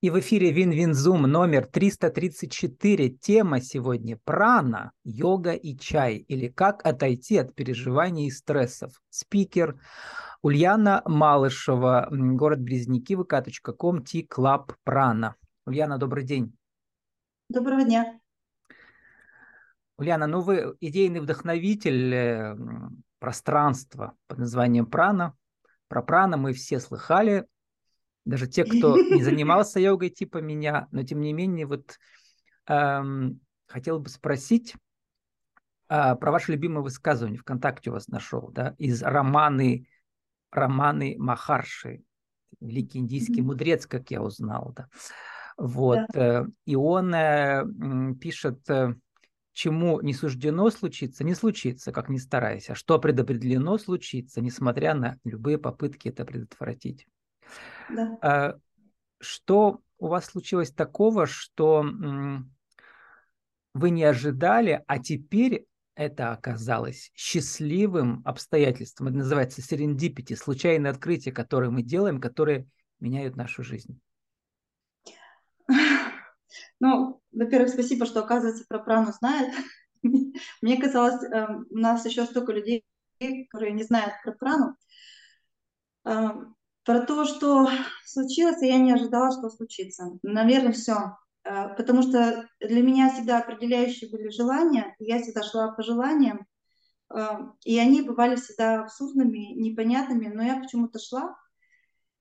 И в эфире Вин-Вин-Зум номер 334. Тема сегодня – прана, йога и чай, или как отойти от переживаний и стрессов. Спикер Ульяна Малышева, город Близнеки, vk.com, T-Club Прана. Ульяна, добрый день. Доброго дня. Ульяна, ну вы идейный вдохновитель э, пространства под названием прана. Про прана мы все слыхали, даже те, кто не занимался йогой типа меня, но тем не менее вот эм, хотел бы спросить э, про ваше любимое высказывание ВКонтакте у вас нашел, да, из романы романы Махарши, великий индийский мудрец, как я узнал, да. Вот, да. Э, и он э, пишет, э, чему не суждено случиться, не случится, как ни старайся, а что предопределено случиться, несмотря на любые попытки это предотвратить. Да. А, что у вас случилось такого, что вы не ожидали, а теперь это оказалось счастливым обстоятельством. Это называется серендипити, случайное открытие, которое мы делаем, которые меняют нашу жизнь. Ну, во-первых, спасибо, что, оказывается, про прану знает. Мне казалось, эм, у нас еще столько людей, которые не знают про прану. Про то, что случилось, я не ожидала, что случится. Наверное, все. Э, потому что для меня всегда определяющие были желания, я всегда шла по желаниям, э, и они бывали всегда абсурдными, непонятными, но я почему-то шла,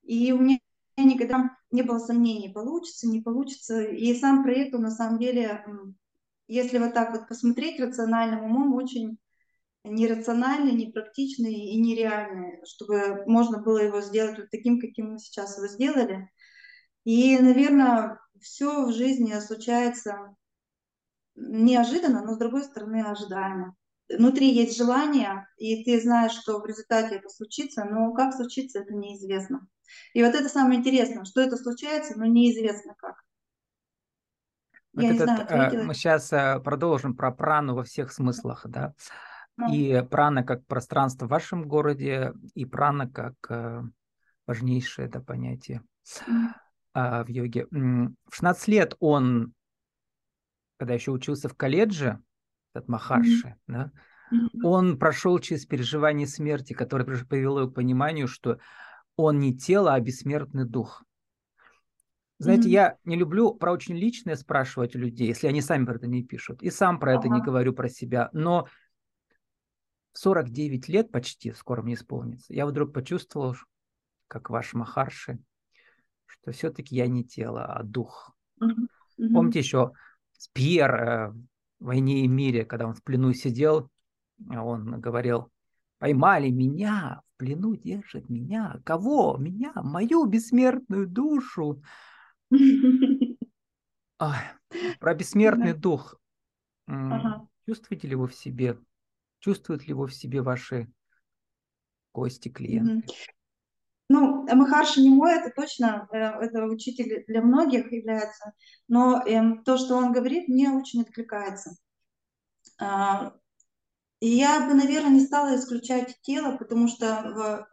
и у меня никогда не было сомнений, получится, не получится. И сам проект, он на самом деле, если вот так вот посмотреть рациональным умом, очень нерациональный, непрактичный и нереальный, чтобы можно было его сделать вот таким, каким мы сейчас его сделали. И, наверное, все в жизни случается неожиданно, но с другой стороны ожидаемо. Внутри есть желание, и ты знаешь, что в результате это случится, но как случится, это неизвестно. И вот это самое интересное, что это случается, но неизвестно как. Вот Я этот, не знаю, э, мы сейчас э, продолжим про прану во всех смыслах, да. И прана как пространство в вашем городе, и прана как э, важнейшее это понятие в йоге. В 16 лет он, когда еще учился в колледже, от Махарши, mm-hmm. да, он прошел через переживание смерти, которое привело его к пониманию, что он не тело, а бессмертный дух. Знаете, mm-hmm. я не люблю про очень личное спрашивать у людей, если они сами про это не пишут. И сам про uh-huh. это не говорю про себя. Но 49 лет почти, скоро мне исполнится, я вдруг почувствовал, как ваш Махарши, что все-таки я не тело, а дух. Mm-hmm. Помните еще Пьер э, в «Войне и мире», когда он в плену сидел, он говорил, поймали меня, в плену держат меня. Кого? Меня, мою бессмертную душу. Ой, про бессмертный дух. Чувствуете ли вы в себе? Чувствуют ли вы в себе ваши гости, клиенты? Ну, Махарши не мой, это точно, э, это учитель для многих является, но эм, то, что он говорит, мне очень откликается. А, и я бы, наверное, не стала исключать тело, потому что в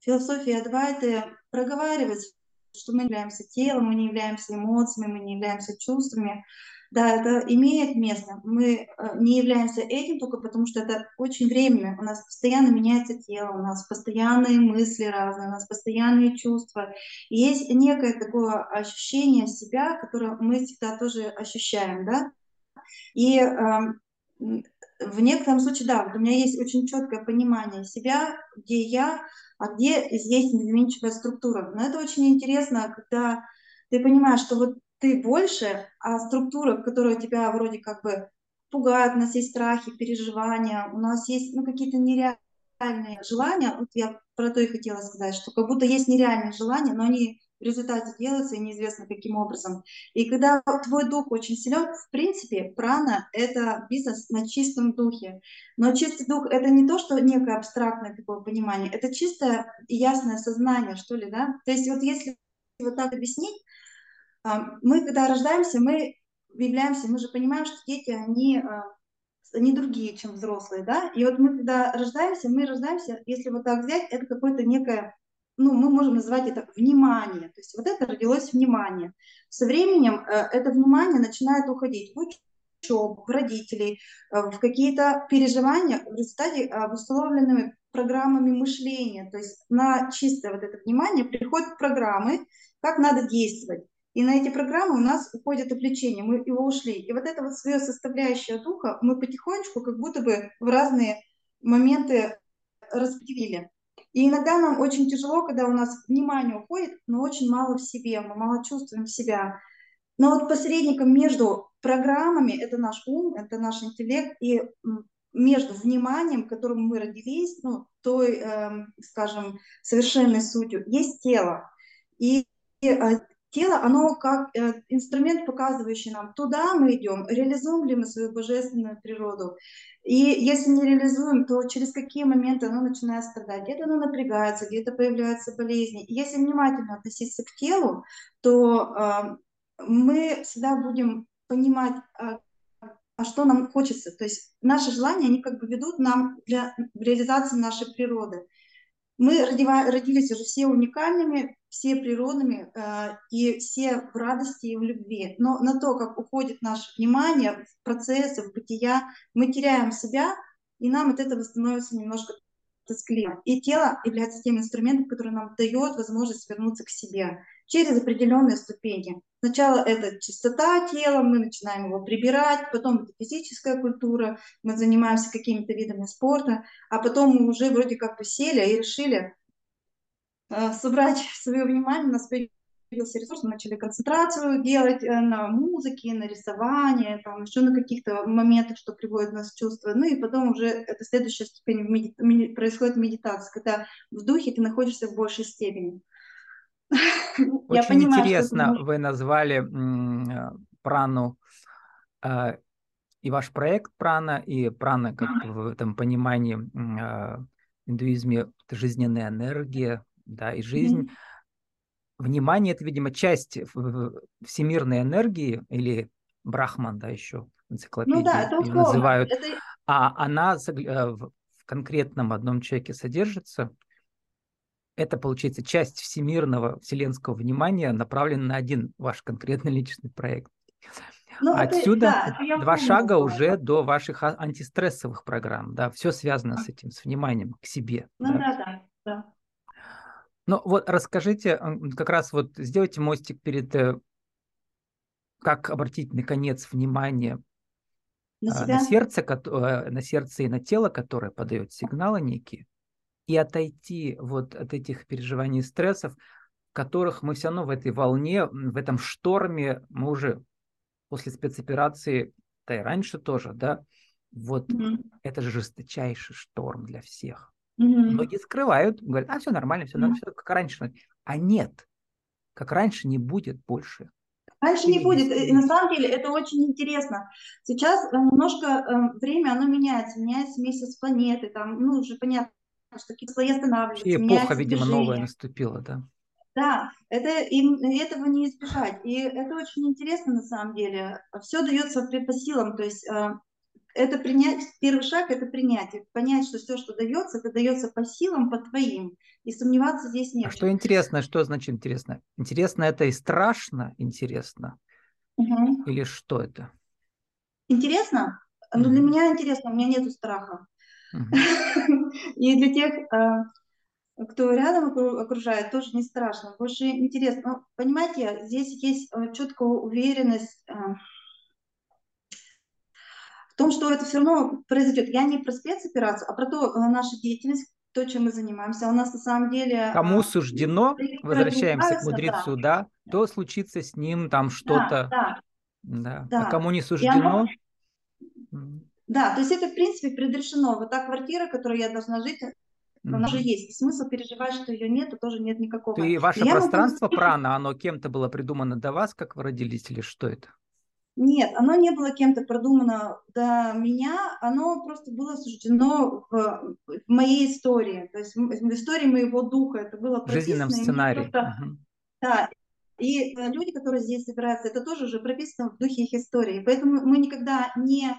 философии Адвайты проговаривается, что мы являемся телом, мы не являемся эмоциями, мы не являемся чувствами. Да, это имеет место. Мы э, не являемся этим только потому, что это очень временно. У нас постоянно меняется тело, у нас постоянные мысли разные, у нас постоянные чувства. И есть некое такое ощущение себя, которое мы всегда тоже ощущаем, да. И э, в некотором случае, да, у меня есть очень четкое понимание себя, где я, а где есть изменчивая структура. Но это очень интересно, когда ты понимаешь, что вот ты больше, а структура, которая тебя вроде как бы пугает, у нас есть страхи, переживания, у нас есть ну, какие-то нереальные желания. Вот я про то и хотела сказать, что как будто есть нереальные желания, но они в результате делается и неизвестно каким образом. И когда твой дух очень силен, в принципе, прана — это бизнес на чистом духе. Но чистый дух — это не то, что некое абстрактное такое понимание, это чистое и ясное сознание, что ли, да? То есть вот если вот так объяснить, мы, когда рождаемся, мы являемся, мы же понимаем, что дети, они а, они другие, чем взрослые, да, и вот мы когда рождаемся, мы рождаемся, если вот так взять, это какое-то некое ну, мы можем назвать это внимание. То есть вот это родилось внимание. Со временем э, это внимание начинает уходить в учебу, в родителей, э, в какие-то переживания в результате обусловленными программами мышления. То есть на чистое вот это внимание приходят программы, как надо действовать. И на эти программы у нас уходит отвлечение, мы его ушли. И вот это вот свое составляющее духа мы потихонечку как будто бы в разные моменты распределили. И иногда нам очень тяжело, когда у нас внимание уходит, но очень мало в себе, мы мало чувствуем себя. Но вот посредником между программами, это наш ум, это наш интеллект, и между вниманием, которым мы родились, ну, той, э, скажем, совершенной сутью, есть тело. И э, тело, оно как э, инструмент, показывающий нам, туда мы идем, реализуем ли мы свою божественную природу. И если не реализуем, то через какие моменты оно начинает страдать. Где-то оно напрягается, где-то появляются болезни. И если внимательно относиться к телу, то э, мы всегда будем понимать, а, а что нам хочется. То есть наши желания, они как бы ведут нам для реализации нашей природы. Мы родились уже все уникальными, все природными э, и все в радости и в любви. Но на то, как уходит наше внимание в процессы, в бытия, мы теряем себя, и нам от этого становится немножко тоскливо. И тело является тем инструментом, который нам дает возможность вернуться к себе через определенные ступени. Сначала это чистота тела, мы начинаем его прибирать, потом это физическая культура, мы занимаемся какими-то видами спорта, а потом мы уже вроде как бы и решили э, собрать свое внимание, у нас появился ресурс, мы начали концентрацию делать э, на музыке, на рисовании, там, еще на каких-то моментах, что приводит нас в чувство. Ну и потом уже это следующая ступень меди... происходит медитация, когда в духе ты находишься в большей степени. Очень понимаю, интересно, вы назвали э, прану э, и ваш проект прана, и прана, как в этом понимании э, индуизме, это жизненная энергия, да, и жизнь. Mm-hmm. Внимание – это, видимо, часть всемирной энергии, или брахман, да, еще в энциклопедии ну, да, это называют. Это... А она в конкретном одном человеке содержится – это, получается, часть всемирного вселенского внимания направлена на один ваш конкретный личный проект. Ну, Отсюда это, да, два шага сказала. уже до ваших а, антистрессовых программ, да, все связано с этим, с вниманием к себе. Ну да, да, да. да. Ну вот расскажите, как раз вот сделайте мостик перед, э, как обратить наконец внимание на, а, себя? на сердце, э, на сердце и на тело, которое подает сигналы некие, и отойти вот от этих переживаний и стрессов, в которых мы все равно в этой волне, в этом шторме, мы уже после спецоперации, да и раньше тоже, да, вот mm-hmm. это же жесточайший шторм для всех. Mm-hmm. Многие скрывают, говорят, а все нормально, все, mm-hmm. все как раньше. А нет, как раньше не будет больше. Раньше не будет. И на самом деле это очень интересно. Сейчас э, немножко э, время, оно меняется. Меняется месяц планеты, там, ну, уже понятно, что какие-то слои останавливаются. И эпоха, видимо, движение. новая наступила, да? Да, это, им, этого не избежать. И это очень интересно на самом деле. Все дается по силам, то есть э, это принять, первый шаг это принятие, понять, что все, что дается, это дается по силам, по твоим, и сомневаться здесь нет. А что интересно, что значит интересно? Интересно это и страшно интересно? Угу. Или что это? Интересно? Ну, для меня интересно, у меня нету страха. И для тех, а, кто рядом окружает, тоже не страшно, больше интересно. Но, понимаете, здесь есть а, четкая уверенность а, в том, что это все равно произойдет. Я не про спецоперацию, а про то, наша деятельность, то, чем мы занимаемся. У нас на самом деле... Кому суждено, возвращаемся к мудрецу, да, то случится с ним там что-то. Да, да. да. А кому не суждено... Да, то есть это, в принципе, предрешено. Вот та квартира, которую я должна жить, mm-hmm. она же есть. Смысл переживать, что ее нет, тоже нет никакого. И ваше я пространство могу... прана, оно кем-то было придумано до вас, как вы родились, или что это? Нет, оно не было кем-то продумано до меня, оно просто было суждено в, в моей истории, то есть в истории моего духа это было. В жизненном сценарии. Просто, угу. Да, и люди, которые здесь собираются, это тоже уже прописано в духе их истории, поэтому мы никогда не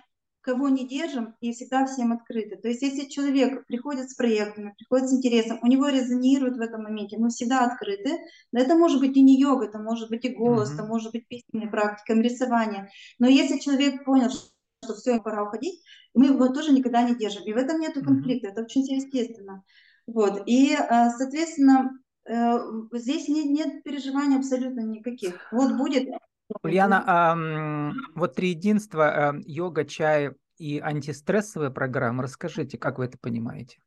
кого не держим и всегда всем открыты. То есть если человек приходит с проектами, приходит с интересом, у него резонирует в этом моменте, мы всегда открыты. Это может быть и не йога, это может быть и голос, mm-hmm. это может быть письменная практика, рисование. Но если человек понял, что все, пора уходить, мы его тоже никогда не держим. И в этом нет конфликта, mm-hmm. это очень естественно. Вот. И, э, соответственно, э, здесь нет, нет переживаний абсолютно никаких. Вот будет Ульяна, а, вот три единства, э, йога, чай и антистрессовая программа, расскажите, как вы это понимаете?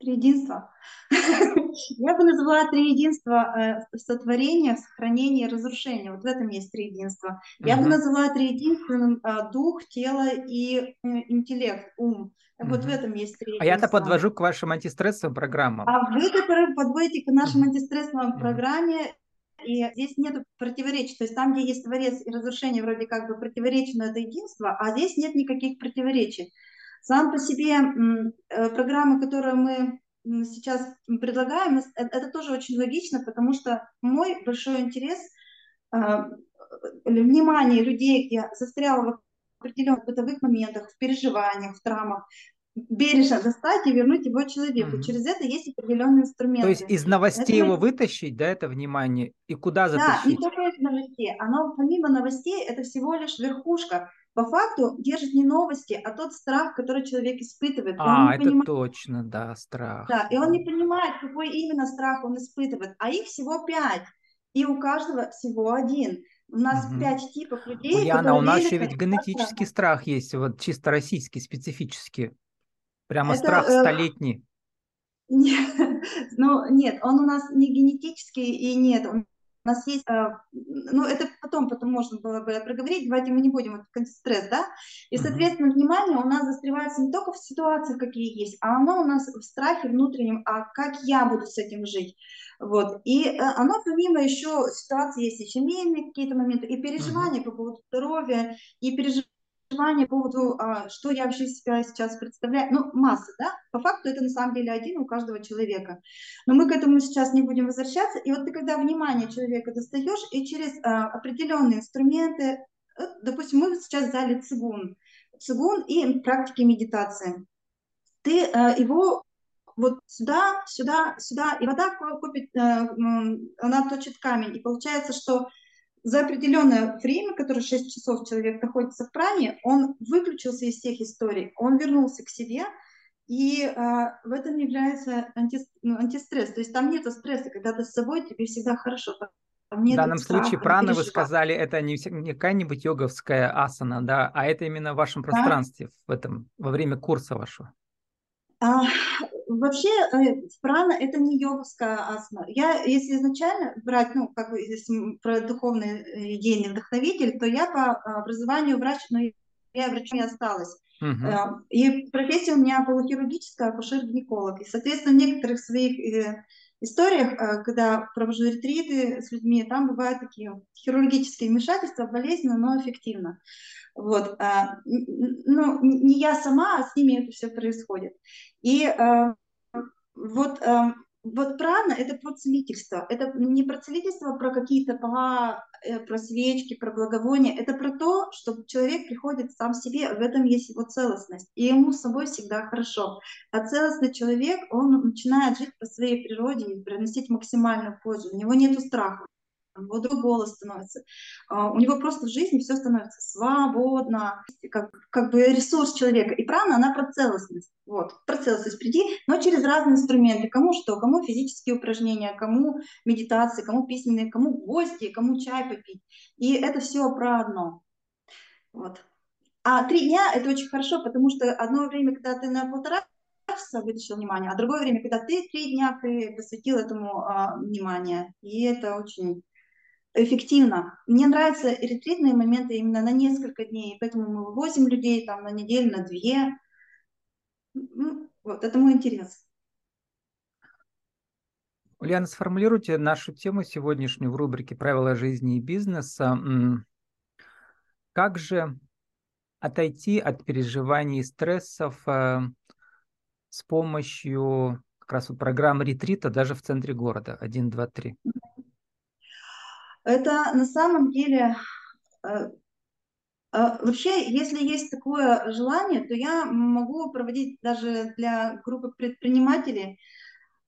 Три единства. Я бы назвала три единства э, сотворения, сохранения, разрушения. Вот в этом есть три единства. Я бы назвала три единства э, дух, тело и интеллект, ум. Вот в этом есть три А я-то подвожу к вашим антистрессовым программам. А вы, которые подводите к нашим антистрессовым программе, и здесь нет противоречий. То есть там, где есть творец и разрушение, вроде как бы противоречие, но это единство, а здесь нет никаких противоречий. Сам по себе э, программа, которую мы сейчас предлагаем, э, это тоже очень логично, потому что мой большой интерес, э, внимание людей, где застряло в определенных бытовых моментах, в переживаниях, в травмах, бережно достать и вернуть его человеку. Mm-hmm. Через это есть определенные инструменты. То есть из новостей это... его вытащить, да, это внимание, и куда затащить? Да, не только из новостей. Оно помимо новостей, это всего лишь верхушка. По факту держит не новости, а тот страх, который человек испытывает. А, это понимает... точно, да, страх. Да, и он не понимает, какой именно страх он испытывает. А их всего пять, и у каждого всего один. У нас угу. пять типов людей. Ульяна, у нас еще ведь генетический страх есть, вот чисто российский, специфический. Прямо это, страх э, столетний. Нет, ну нет, он у нас не генетический и нет, он у нас есть, э, ну это потом, потом можно было бы проговорить, давайте мы не будем, это стресс, да, и, соответственно, внимание у нас застревается не только в ситуациях, какие есть, а оно у нас в страхе внутреннем, а как я буду с этим жить, вот, и э, оно помимо еще ситуации есть и семейные какие-то моменты, и переживания mm-hmm. по поводу здоровья, и переживания переживания по поводу, а, что я вообще себя сейчас представляю, ну, масса, да, по факту это на самом деле один у каждого человека. Но мы к этому сейчас не будем возвращаться. И вот ты когда внимание человека достаешь, и через а, определенные инструменты, э, допустим, мы сейчас взяли цигун, цигун и практики медитации. Ты а, его вот сюда, сюда, сюда, и вода копит, а, она точит камень, и получается, что за определенное время, которое 6 часов человек находится в пране, он выключился из всех историй, он вернулся к себе, и э, в этом является анти, ну, антистресс. То есть там нет стресса, когда ты с собой, тебе всегда хорошо. Там нет в данном страха, случае прана, вы сказали, это не, не какая-нибудь йоговская асана, да, а это именно в вашем пространстве, да? в этом, во время курса вашего. А, вообще, э, прана – это не йоговская асана. Я, если изначально брать, ну, как бы, если про духовный э, идейный вдохновитель, то я по образованию врач, но я врачом не осталась. Uh-huh. И профессия у меня полухирургическая, акушер-гинеколог. И, соответственно, в некоторых своих историях, когда провожу ретриты с людьми, там бывают такие хирургические вмешательства, болезненно, но эффективно. Вот, ну, не я сама, а с ними это все происходит. И э, вот, э, вот прана – это про целительство. Это не про целительство, а про какие-то э, про свечки, про благовония. Это про то, что человек приходит сам себе, в этом есть его целостность. И ему с собой всегда хорошо. А целостный человек, он начинает жить по своей природе и приносить максимальную пользу. У него нет страха бодрый голос становится. А, у него просто в жизни все становится свободно, как, как бы ресурс человека. И прана, она про целостность. Вот, про целостность приди, но через разные инструменты. Кому что, кому физические упражнения, кому медитации, кому письменные, кому гости, кому чай попить. И это все про одно. Вот. А три дня это очень хорошо, потому что одно время, когда ты на полтора часа вытащил внимание, а другое время, когда ты три дня посвятил этому а, внимание. И это очень эффективно. Мне нравятся ретритные моменты именно на несколько дней, поэтому мы вывозим людей там на неделю, на две. Ну, вот, это мой интерес. Ульяна, сформулируйте нашу тему сегодняшнюю в рубрике «Правила жизни и бизнеса». Как же отойти от переживаний и стрессов э, с помощью как раз вот программы ретрита даже в центре города 1, 2, 3? Это на самом деле э, Вообще, если есть такое желание, то я могу проводить даже для группы предпринимателей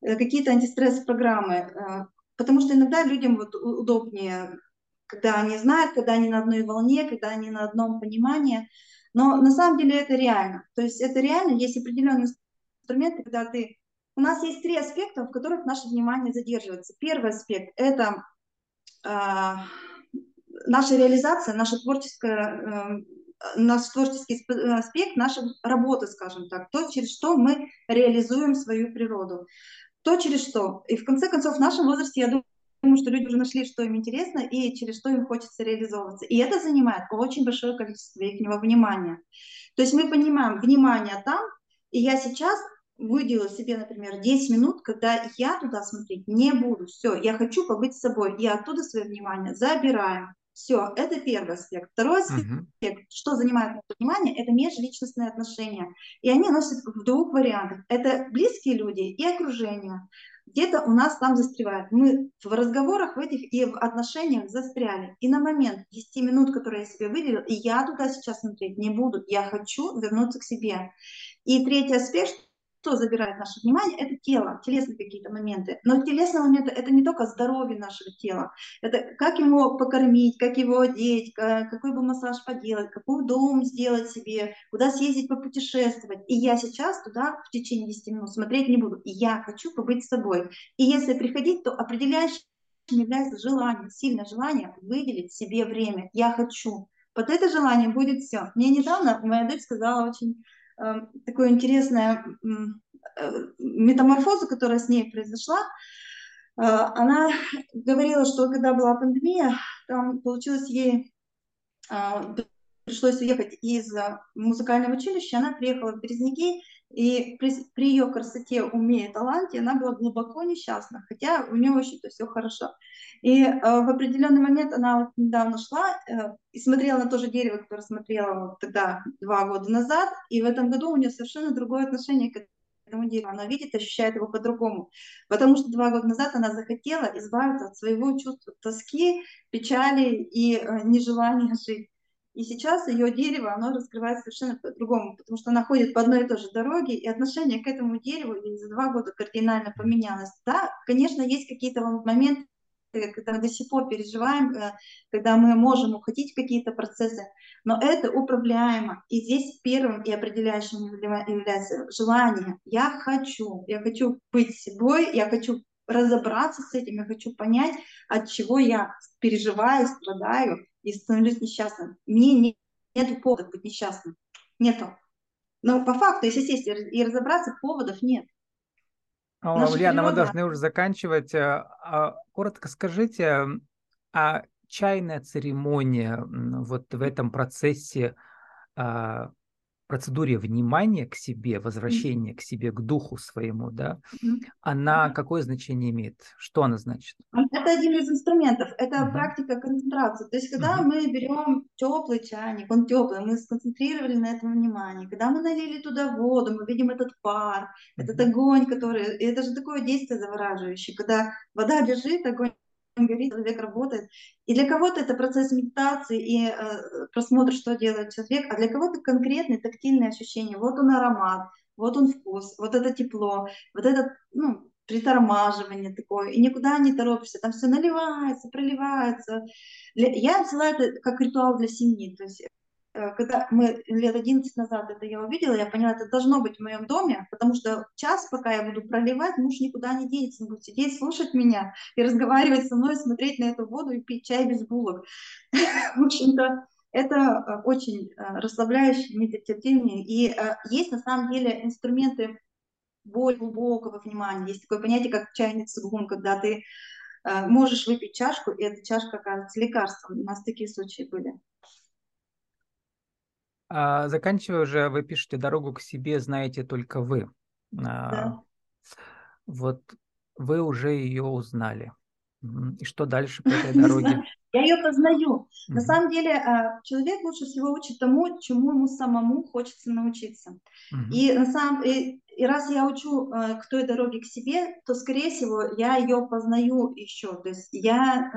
какие-то антистресс-программы, потому что иногда людям вот удобнее, когда они знают, когда они на одной волне, когда они на одном понимании. Но на самом деле это реально. То есть это реально, есть определенные инструменты, когда ты... У нас есть три аспекта, в которых наше внимание задерживается. Первый аспект – это э, наша реализация, наша творческая, э, наш творческий аспект, наша работа, скажем так, то, через что мы реализуем свою природу. То, через что. И в конце концов, в нашем возрасте, я думаю, потому что люди уже нашли, что им интересно и через что им хочется реализовываться. И это занимает очень большое количество их внимания. То есть мы понимаем, внимание там, и я сейчас выделила себе, например, 10 минут, когда я туда смотреть не буду. Все, я хочу побыть с собой. Я оттуда свое внимание забираю. Все, это первый аспект. Второй аспект, uh-huh. что занимает наше внимание, это межличностные отношения. И они носят в двух вариантах. Это близкие люди и окружение где-то у нас там застревает. Мы в разговорах в этих и в отношениях застряли. И на момент 10 минут, которые я себе выделил, и я туда сейчас смотреть не буду. Я хочу вернуться к себе. И третий аспект, что забирает наше внимание, это тело, телесные какие-то моменты. Но телесные моменты это не только здоровье нашего тела, это как его покормить, как его одеть, какой бы массаж поделать, какой дом сделать себе, куда съездить попутешествовать. И я сейчас туда в течение 10 минут смотреть не буду. Я хочу побыть с собой. И если приходить, то определяющим является желание, сильное желание выделить себе время. Я хочу. Под это желание будет все. Мне недавно моя дочь сказала очень Эм, такое интересная э, метаморфоза, которая с ней произошла. Э, она говорила, что когда была пандемия, там получилось ей, э, пришлось уехать из музыкального училища, она приехала в Березники, и при, при ее красоте, уме и таланте она была глубоко несчастна, хотя у нее вообще-то все хорошо. И э, в определенный момент она вот недавно шла э, и смотрела на то же дерево, которое смотрела вот тогда, два года назад, и в этом году у нее совершенно другое отношение к этому дереву. Она видит, ощущает его по-другому. Потому что два года назад она захотела избавиться от своего чувства тоски, печали и э, нежелания жить. И сейчас ее дерево, оно раскрывается совершенно по-другому, потому что она ходит по одной и той же дороге, и отношение к этому дереву за два года кардинально поменялось. Да, конечно, есть какие-то моменты, когда мы до сих пор переживаем, э, когда мы можем уходить в какие-то процессы, но это управляемо. И здесь первым и определяющим является желание. Я хочу, я хочу быть собой, я хочу разобраться с этим, я хочу понять, от чего я переживаю, страдаю и становлюсь несчастным. Мне не, нет повода быть несчастным. Нету. Но по факту, если сесть и разобраться, поводов нет. Ульяна, мы должны уже заканчивать. Э, а, коротко скажите, а чайная церемония вот в этом процессе а, процедуре внимания к себе, возвращения mm-hmm. к себе, к духу своему, да, mm-hmm. она какое значение имеет? Что она значит? Это один из инструментов, это mm-hmm. практика концентрации. То есть, когда mm-hmm. мы берем теплый чайник, он теплый, мы сконцентрировали на этом внимание. Когда мы налили туда воду, мы видим этот пар, mm-hmm. этот огонь, который... И это же такое действие завораживающее, когда вода лежит, огонь горит, человек работает. И для кого-то это процесс медитации и э, просмотр, что делает человек, а для кого-то конкретные тактильные ощущения. Вот он аромат, вот он вкус, вот это тепло, вот это ну, притормаживание такое, и никуда не торопишься, там все наливается, проливается. Я взяла это как ритуал для семьи, то есть когда мы лет 11 назад это я увидела, я поняла, это должно быть в моем доме, потому что час, пока я буду проливать, муж никуда не денется, он будет сидеть, слушать меня и разговаривать со мной, смотреть на эту воду и пить чай без булок. В общем-то, это э, очень э, расслабляющее, медитативное. И есть на самом деле инструменты более глубокого внимания. Есть такое понятие, как чайный цигун, когда ты можешь выпить чашку, и эта чашка окажется лекарством. У нас такие случаи были. А, заканчивая уже, вы пишете «Дорогу к себе знаете только вы». Да. Вот вы уже ее узнали. И что дальше по этой дороге? Я ее познаю. На самом деле а, человек лучше всего учит тому, чему ему самому хочется научиться. И, на самом, и, и раз я учу а, к той дороге к себе, то, скорее всего, я ее познаю еще. То есть я,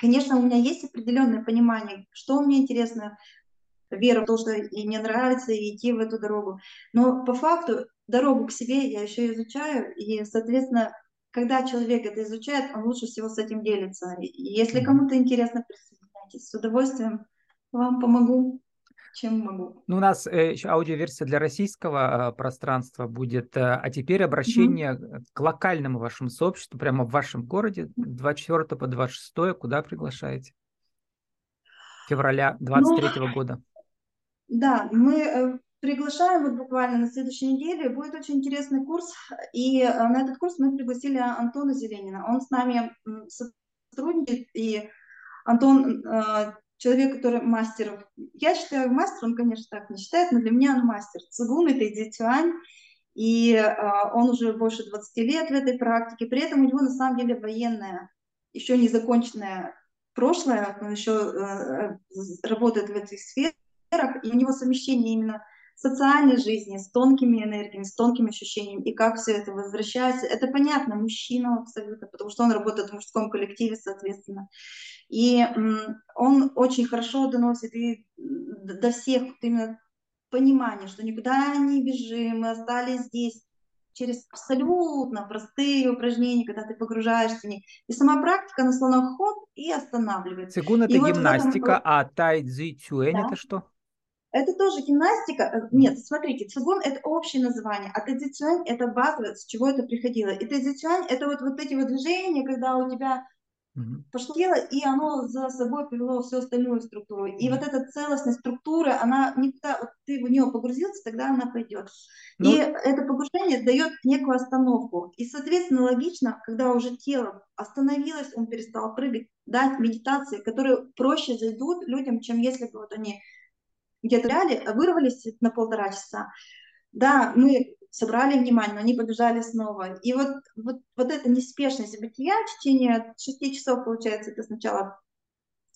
конечно, у меня есть определенное понимание, что мне интересно, вера в то, что и мне нравится, и идти в эту дорогу. Но по факту дорогу к себе я еще изучаю, и, соответственно, когда человек это изучает, он лучше всего с этим делится. Если кому-то интересно, присоединяйтесь. С удовольствием вам помогу чем могу. Ну, у нас э, еще аудиоверсия для российского э, пространства будет. Э, а теперь обращение mm-hmm. к локальному вашему сообществу, прямо в вашем городе, 24 по 26, куда приглашаете? Февраля 23 ну, года. Да, мы э, приглашаем вот буквально на следующей неделе. Будет очень интересный курс. И э, на этот курс мы пригласили Антона Зеленина. Он с нами сотрудничает, и Антон э, человек, который мастер. Я считаю, мастер, он, конечно, так не считает, но для меня он мастер. Цигун – это Идзитюань, и э, он уже больше 20 лет в этой практике. При этом у него на самом деле военное, еще не законченное прошлое, он еще э, работает в этих сферах, и у него совмещение именно социальной жизни, с тонкими энергиями, с тонкими ощущениями, и как все это возвращается. Это понятно, мужчина абсолютно, потому что он работает в мужском коллективе, соответственно. И он очень хорошо доносит и до всех именно понимание, что никуда не бежим, мы остались здесь через абсолютно простые упражнения, когда ты погружаешься в них. И сама практика на слонах ход и останавливает. Цигун это и гимнастика, вот этом... а тайцзи цюэнь да. это что? Это тоже гимнастика. Э, нет, смотрите, цигун – это общее название, а тайцзи это база, с чего это приходило. И тайцзи это вот, вот эти вот движения, когда у тебя Угу. Пошло дело, и оно за собой привело всю остальную структуру. И вот эта целостность структуры, она никуда, вот ты в нее погрузился, тогда она пойдет. Ну... И это погружение дает некую остановку. И, соответственно, логично, когда уже тело остановилось, он перестал прыгать, дать медитации, которые проще зайдут людям, чем если бы вот они где-то реали, вырвались на полтора часа. Да, мы собрали внимание, но они побежали снова. И вот, вот, вот эта неспешность бытия в течение шести часов, получается, это сначала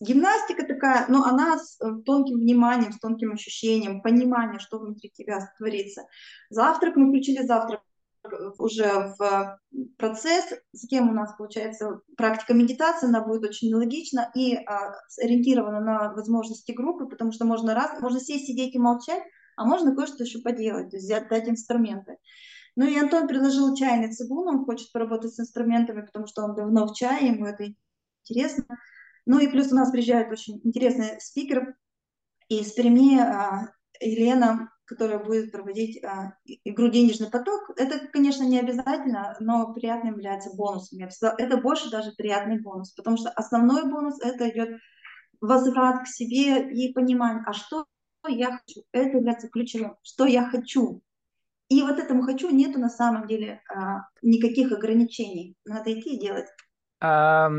гимнастика такая, но она с э, тонким вниманием, с тонким ощущением, пониманием, что внутри тебя творится. Завтрак, мы включили завтрак уже в процесс, затем у нас получается практика медитации, она будет очень логична и а, ориентирована на возможности группы, потому что можно раз, можно сесть, сидеть и молчать, а можно кое-что еще поделать, то есть дать инструменты. Ну и Антон предложил чайный цигун, он хочет поработать с инструментами, потому что он давно в чае, ему это интересно. Ну и плюс у нас приезжает очень интересный спикер из Перми, а, Елена, которая будет проводить а, игру «Денежный поток». Это, конечно, не обязательно, но приятным является бонусом. Это больше даже приятный бонус, потому что основной бонус – это идет возврат к себе и понимание, а что я хочу. Это является ключевым. Что я хочу. И вот этому хочу нету на самом деле а, никаких ограничений. Надо идти и делать. А,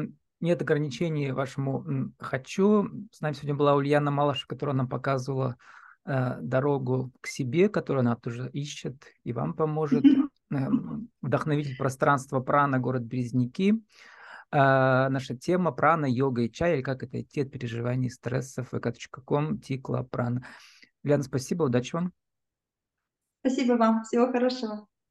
нет ограничений вашему хочу. С нами сегодня была Ульяна Малыш, которая нам показывала дорогу к себе, которую она тоже ищет и вам поможет. Эм, вдохновитель пространства Прана, город Березники. А, наша тема прана, йога и чай, или как это идти от переживаний, стрессов, vk.com, тикла, прана. Лена, спасибо, удачи вам. Спасибо вам, всего хорошего.